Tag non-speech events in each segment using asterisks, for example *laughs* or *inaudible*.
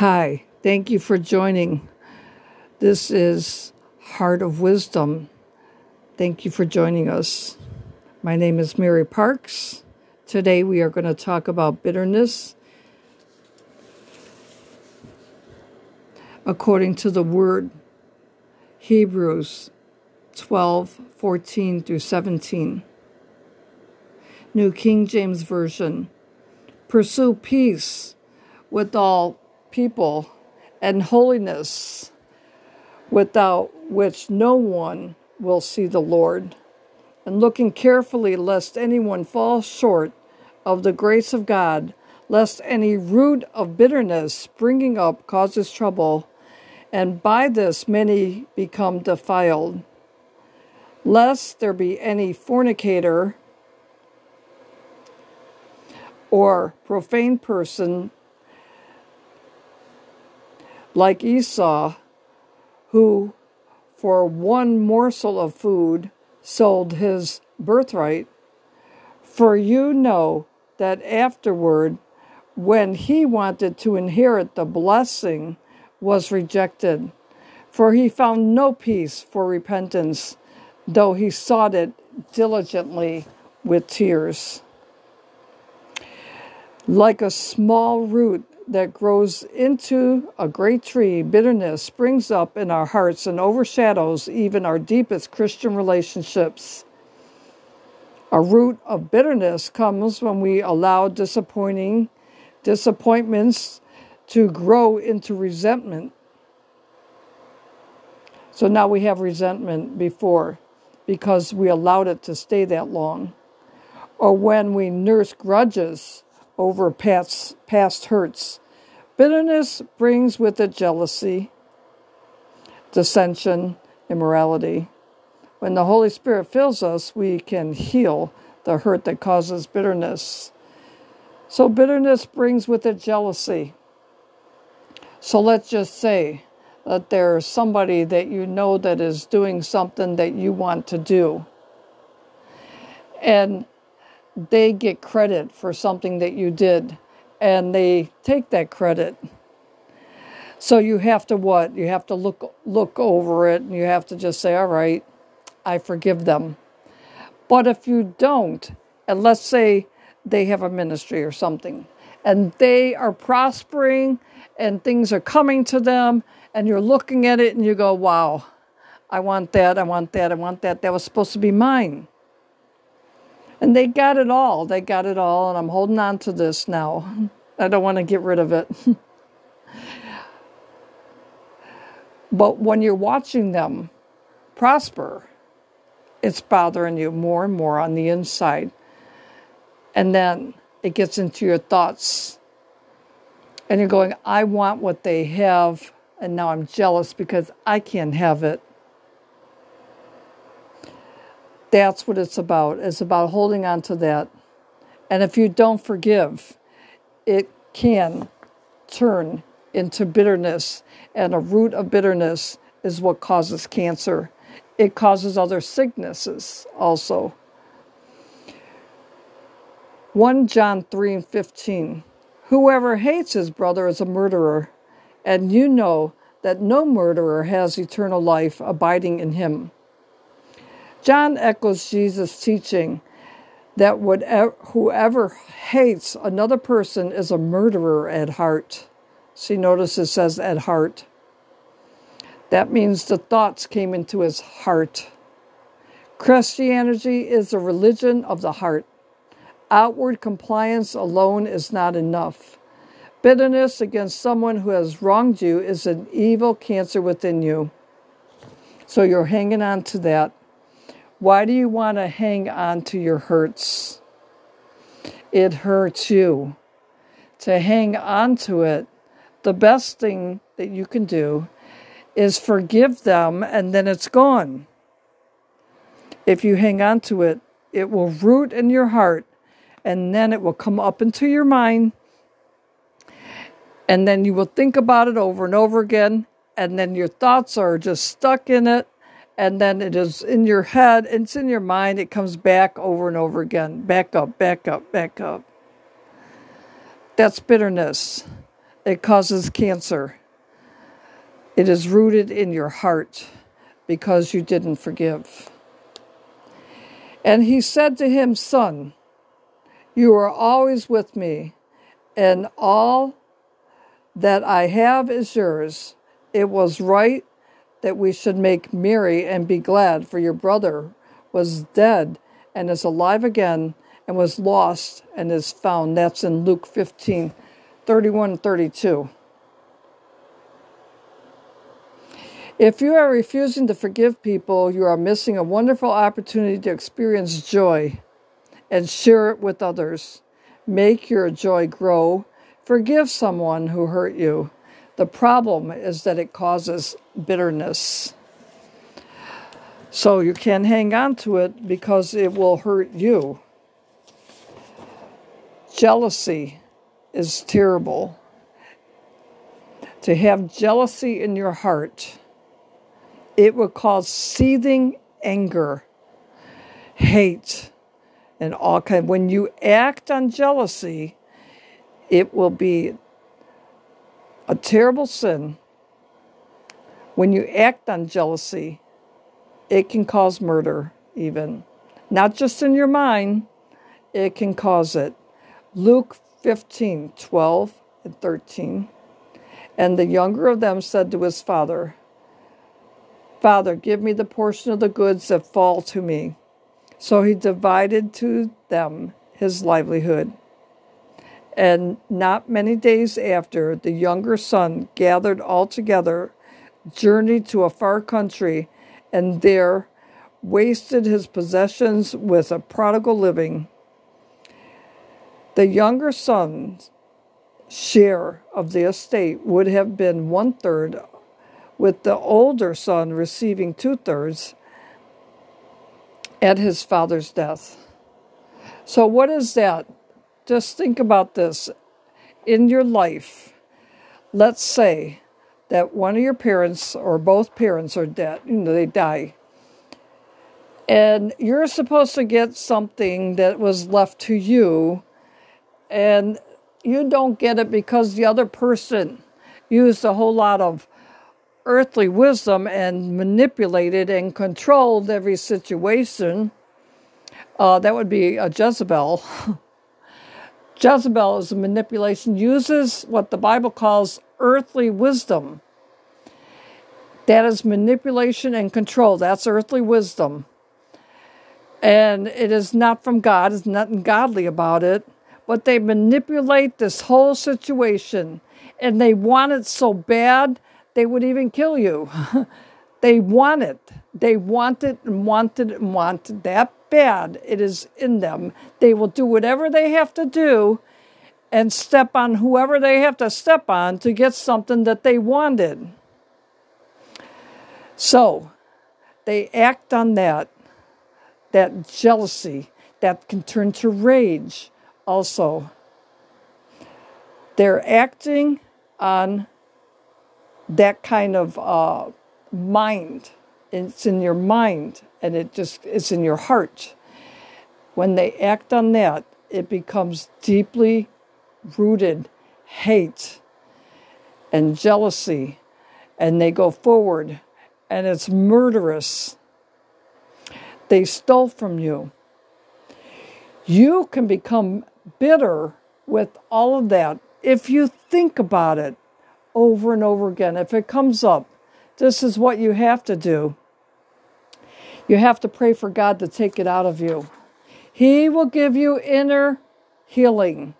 Hi, thank you for joining. This is Heart of Wisdom. Thank you for joining us. My name is Mary Parks. Today we are going to talk about bitterness according to the word Hebrews 12 14 through 17. New King James Version. Pursue peace with all people and holiness, without which no one will see the Lord, and looking carefully lest anyone fall short of the grace of God, lest any root of bitterness springing up causes trouble, and by this many become defiled. Lest there be any fornicator or profane person like Esau, who for one morsel of food sold his birthright. For you know that afterward, when he wanted to inherit the blessing, was rejected. For he found no peace for repentance, though he sought it diligently with tears. Like a small root that grows into a great tree, bitterness springs up in our hearts and overshadows even our deepest Christian relationships. A root of bitterness comes when we allow disappointing disappointments to grow into resentment. So now we have resentment before because we allowed it to stay that long. Or when we nurse grudges over past, past hurts. Bitterness brings with it jealousy, dissension, immorality. When the Holy Spirit fills us, we can heal the hurt that causes bitterness. So, bitterness brings with it jealousy. So, let's just say that there's somebody that you know that is doing something that you want to do. And they get credit for something that you did and they take that credit. So you have to what? You have to look look over it and you have to just say, "All right, I forgive them." But if you don't, and let's say they have a ministry or something and they are prospering and things are coming to them and you're looking at it and you go, "Wow, I want that, I want that, I want that. That was supposed to be mine." And they got it all. They got it all. And I'm holding on to this now. I don't want to get rid of it. *laughs* but when you're watching them prosper, it's bothering you more and more on the inside. And then it gets into your thoughts. And you're going, I want what they have. And now I'm jealous because I can't have it. That's what it's about. It's about holding on to that. And if you don't forgive, it can turn into bitterness. And a root of bitterness is what causes cancer. It causes other sicknesses also. 1 John 3 and 15. Whoever hates his brother is a murderer, and you know that no murderer has eternal life abiding in him. John echoes Jesus' teaching that whoever hates another person is a murderer at heart. See, notice it says at heart. That means the thoughts came into his heart. Christianity is a religion of the heart. Outward compliance alone is not enough. Bitterness against someone who has wronged you is an evil cancer within you. So you're hanging on to that. Why do you want to hang on to your hurts? It hurts you. To hang on to it, the best thing that you can do is forgive them and then it's gone. If you hang on to it, it will root in your heart and then it will come up into your mind. And then you will think about it over and over again. And then your thoughts are just stuck in it and then it is in your head, it's in your mind, it comes back over and over again. Back up, back up, back up. That's bitterness. it causes cancer. It is rooted in your heart because you didn't forgive. And he said to him, Son, you are always with me, and all that I have is yours. It was right that we should make merry and be glad, for your brother was dead and is alive again, and was lost and is found. That's in Luke 15 31 32. If you are refusing to forgive people, you are missing a wonderful opportunity to experience joy and share it with others. Make your joy grow. Forgive someone who hurt you. The problem is that it causes bitterness. So you can't hang on to it because it will hurt you. Jealousy is terrible. To have jealousy in your heart, it will cause seething anger, hate, and all kind. When you act on jealousy, it will be a terrible sin. When you act on jealousy, it can cause murder, even. Not just in your mind, it can cause it. Luke 15 12 and 13. And the younger of them said to his father, Father, give me the portion of the goods that fall to me. So he divided to them his livelihood. And not many days after, the younger son gathered all together, journeyed to a far country, and there wasted his possessions with a prodigal living. The younger son's share of the estate would have been one third, with the older son receiving two thirds at his father's death. So, what is that? Just think about this. In your life, let's say that one of your parents or both parents are dead, you know, they die. And you're supposed to get something that was left to you, and you don't get it because the other person used a whole lot of earthly wisdom and manipulated and controlled every situation. Uh, that would be a Jezebel. *laughs* Jezebel is a manipulation, uses what the Bible calls earthly wisdom. That is manipulation and control. That's earthly wisdom. And it is not from God, there's nothing godly about it. But they manipulate this whole situation. And they want it so bad, they would even kill you. *laughs* they want it. They want it and want it and want it that bad. It is in them. They will do whatever they have to do and step on whoever they have to step on to get something that they wanted. So they act on that, that jealousy that can turn to rage also. They're acting on that kind of uh, mind. It's in your mind and it just it's in your heart. When they act on that, it becomes deeply rooted hate and jealousy, and they go forward, and it's murderous. They stole from you. You can become bitter with all of that if you think about it over and over again. If it comes up, this is what you have to do. You have to pray for God to take it out of you. He will give you inner healing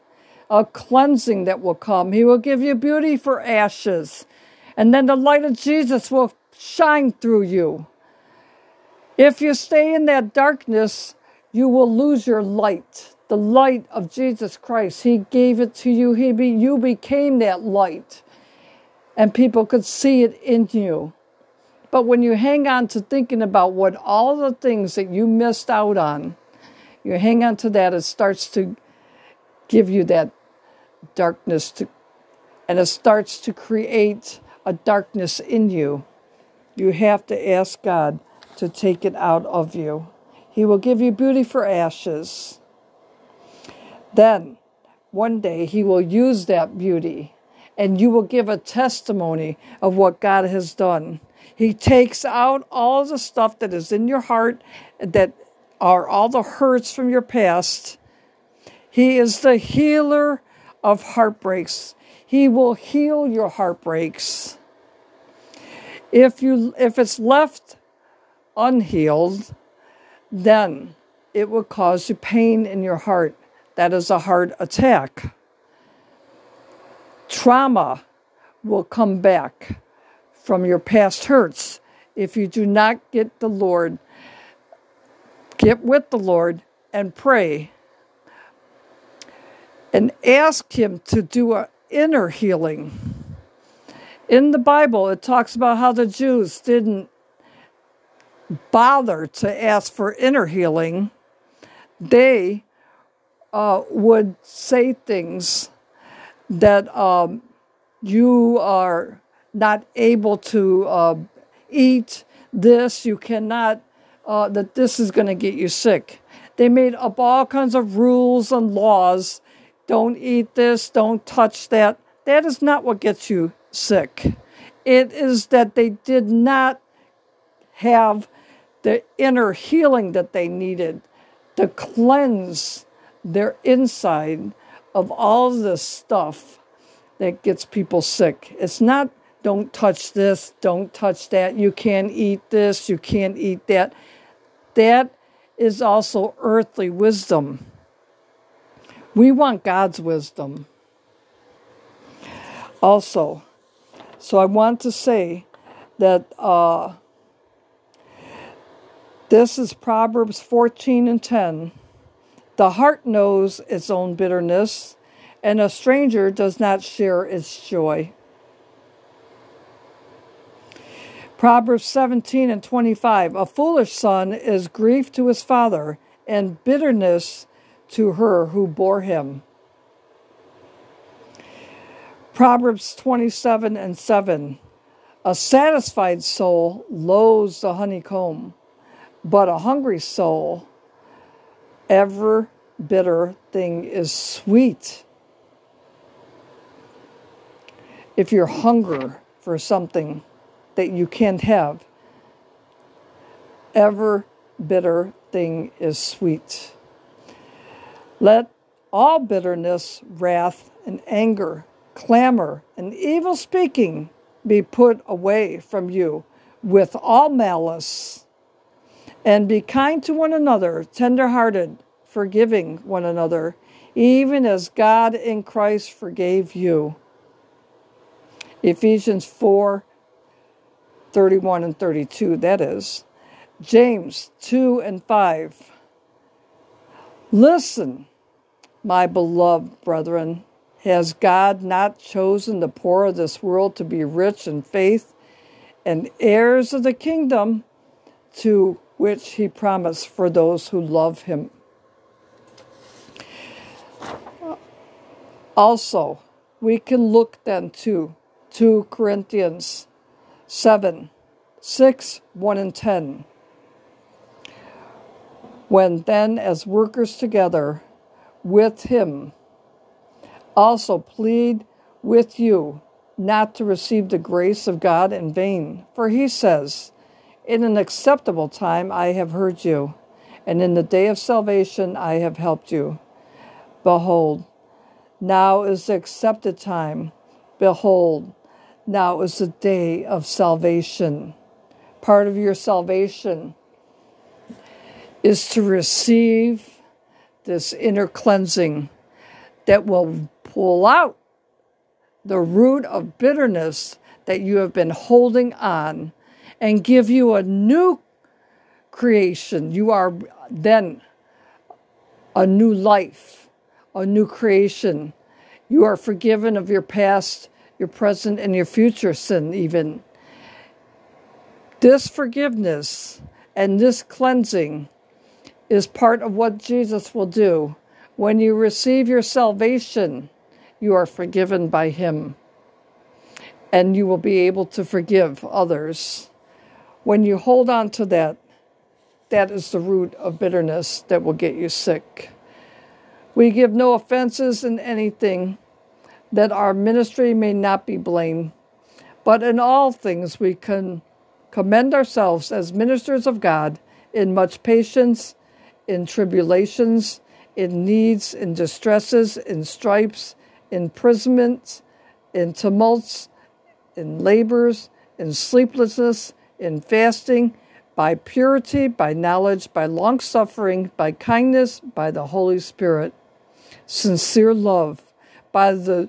a cleansing that will come. He will give you beauty for ashes. And then the light of Jesus will shine through you. If you stay in that darkness, you will lose your light. The light of Jesus Christ. He gave it to you. He be, you became that light. And people could see it in you. But when you hang on to thinking about what all the things that you missed out on, you hang on to that, it starts to give you that darkness to, and it starts to create a darkness in you, you have to ask God to take it out of you. He will give you beauty for ashes. Then, one day, He will use that beauty and you will give a testimony of what God has done. He takes out all the stuff that is in your heart that are all the hurts from your past. He is the healer of heartbreaks. He will heal your heartbreaks. If you if it's left unhealed, then it will cause you pain in your heart. That is a heart attack. Trauma will come back from your past hurts if you do not get the Lord, get with the Lord and pray and ask Him to do an inner healing. In the Bible, it talks about how the Jews didn't bother to ask for inner healing. They uh, would say things that um, you are not able to uh, eat this, you cannot, uh, that this is going to get you sick. They made up all kinds of rules and laws. Don't eat this, don't touch that. That is not what gets you sick. It is that they did not have the inner healing that they needed to cleanse their inside of all this stuff that gets people sick. It's not don't touch this, don't touch that, you can't eat this, you can't eat that. That is also earthly wisdom. We want God's wisdom. Also, so I want to say that uh, this is Proverbs 14 and 10. The heart knows its own bitterness, and a stranger does not share its joy. Proverbs 17 and 25 A foolish son is grief to his father, and bitterness to her who bore him. Proverbs 27 and 7 A satisfied soul loathes the honeycomb, but a hungry soul, ever bitter thing is sweet. If you're hunger for something, that you can't have. Ever bitter thing is sweet. Let all bitterness, wrath, and anger, clamor, and evil speaking be put away from you with all malice. And be kind to one another, tenderhearted, forgiving one another, even as God in Christ forgave you. Ephesians 4 31 and 32, that is. James 2 and 5. Listen, my beloved brethren, has God not chosen the poor of this world to be rich in faith and heirs of the kingdom to which he promised for those who love him? Also, we can look then to 2 Corinthians 7, 6, 1, and 10. When then, as workers together with him, also plead with you not to receive the grace of God in vain. For he says, In an acceptable time I have heard you, and in the day of salvation I have helped you. Behold, now is the accepted time. Behold, now is the day of salvation. Part of your salvation is to receive this inner cleansing that will pull out the root of bitterness that you have been holding on and give you a new creation. You are then a new life, a new creation. You are forgiven of your past your present and your future sin, even. This forgiveness and this cleansing is part of what Jesus will do. When you receive your salvation, you are forgiven by Him, and you will be able to forgive others. When you hold on to that, that is the root of bitterness that will get you sick. We give no offenses in anything that our ministry may not be blamed, but in all things we can commend ourselves as ministers of God in much patience, in tribulations, in needs, in distresses, in stripes, imprisonments, in tumults, in labors, in sleeplessness, in fasting, by purity, by knowledge, by long suffering, by kindness, by the Holy Spirit, sincere love, by the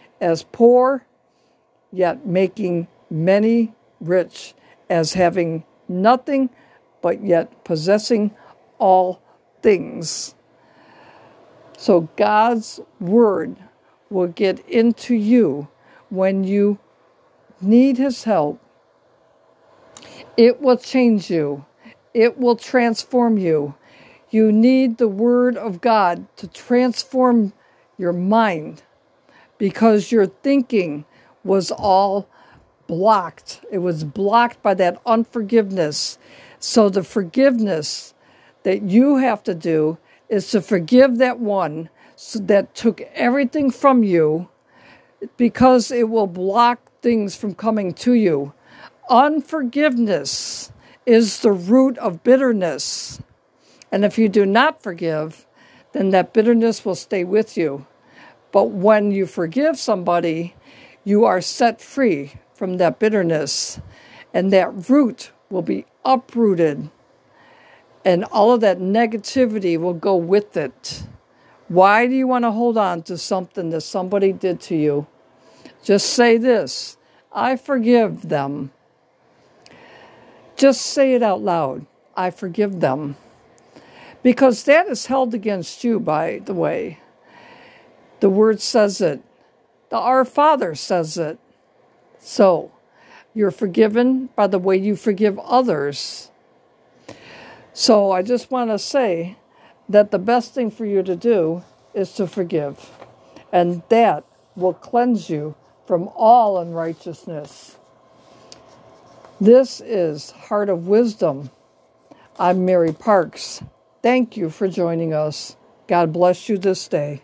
as poor yet making many rich, as having nothing but yet possessing all things. So God's word will get into you when you need His help. It will change you, it will transform you. You need the Word of God to transform your mind because your thinking was all blocked. It was blocked by that unforgiveness. So, the forgiveness that you have to do is to forgive that one that took everything from you because it will block things from coming to you. Unforgiveness is the root of bitterness. And if you do not forgive, then that bitterness will stay with you. But when you forgive somebody, you are set free from that bitterness, and that root will be uprooted, and all of that negativity will go with it. Why do you want to hold on to something that somebody did to you? Just say this I forgive them. Just say it out loud. I forgive them. Because that is held against you, by the way. The word says it, the Our Father says it. So, you're forgiven by the way you forgive others. So, I just want to say that the best thing for you to do is to forgive. And that will cleanse you from all unrighteousness. This is Heart of Wisdom. I'm Mary Parks. Thank you for joining us. God bless you this day.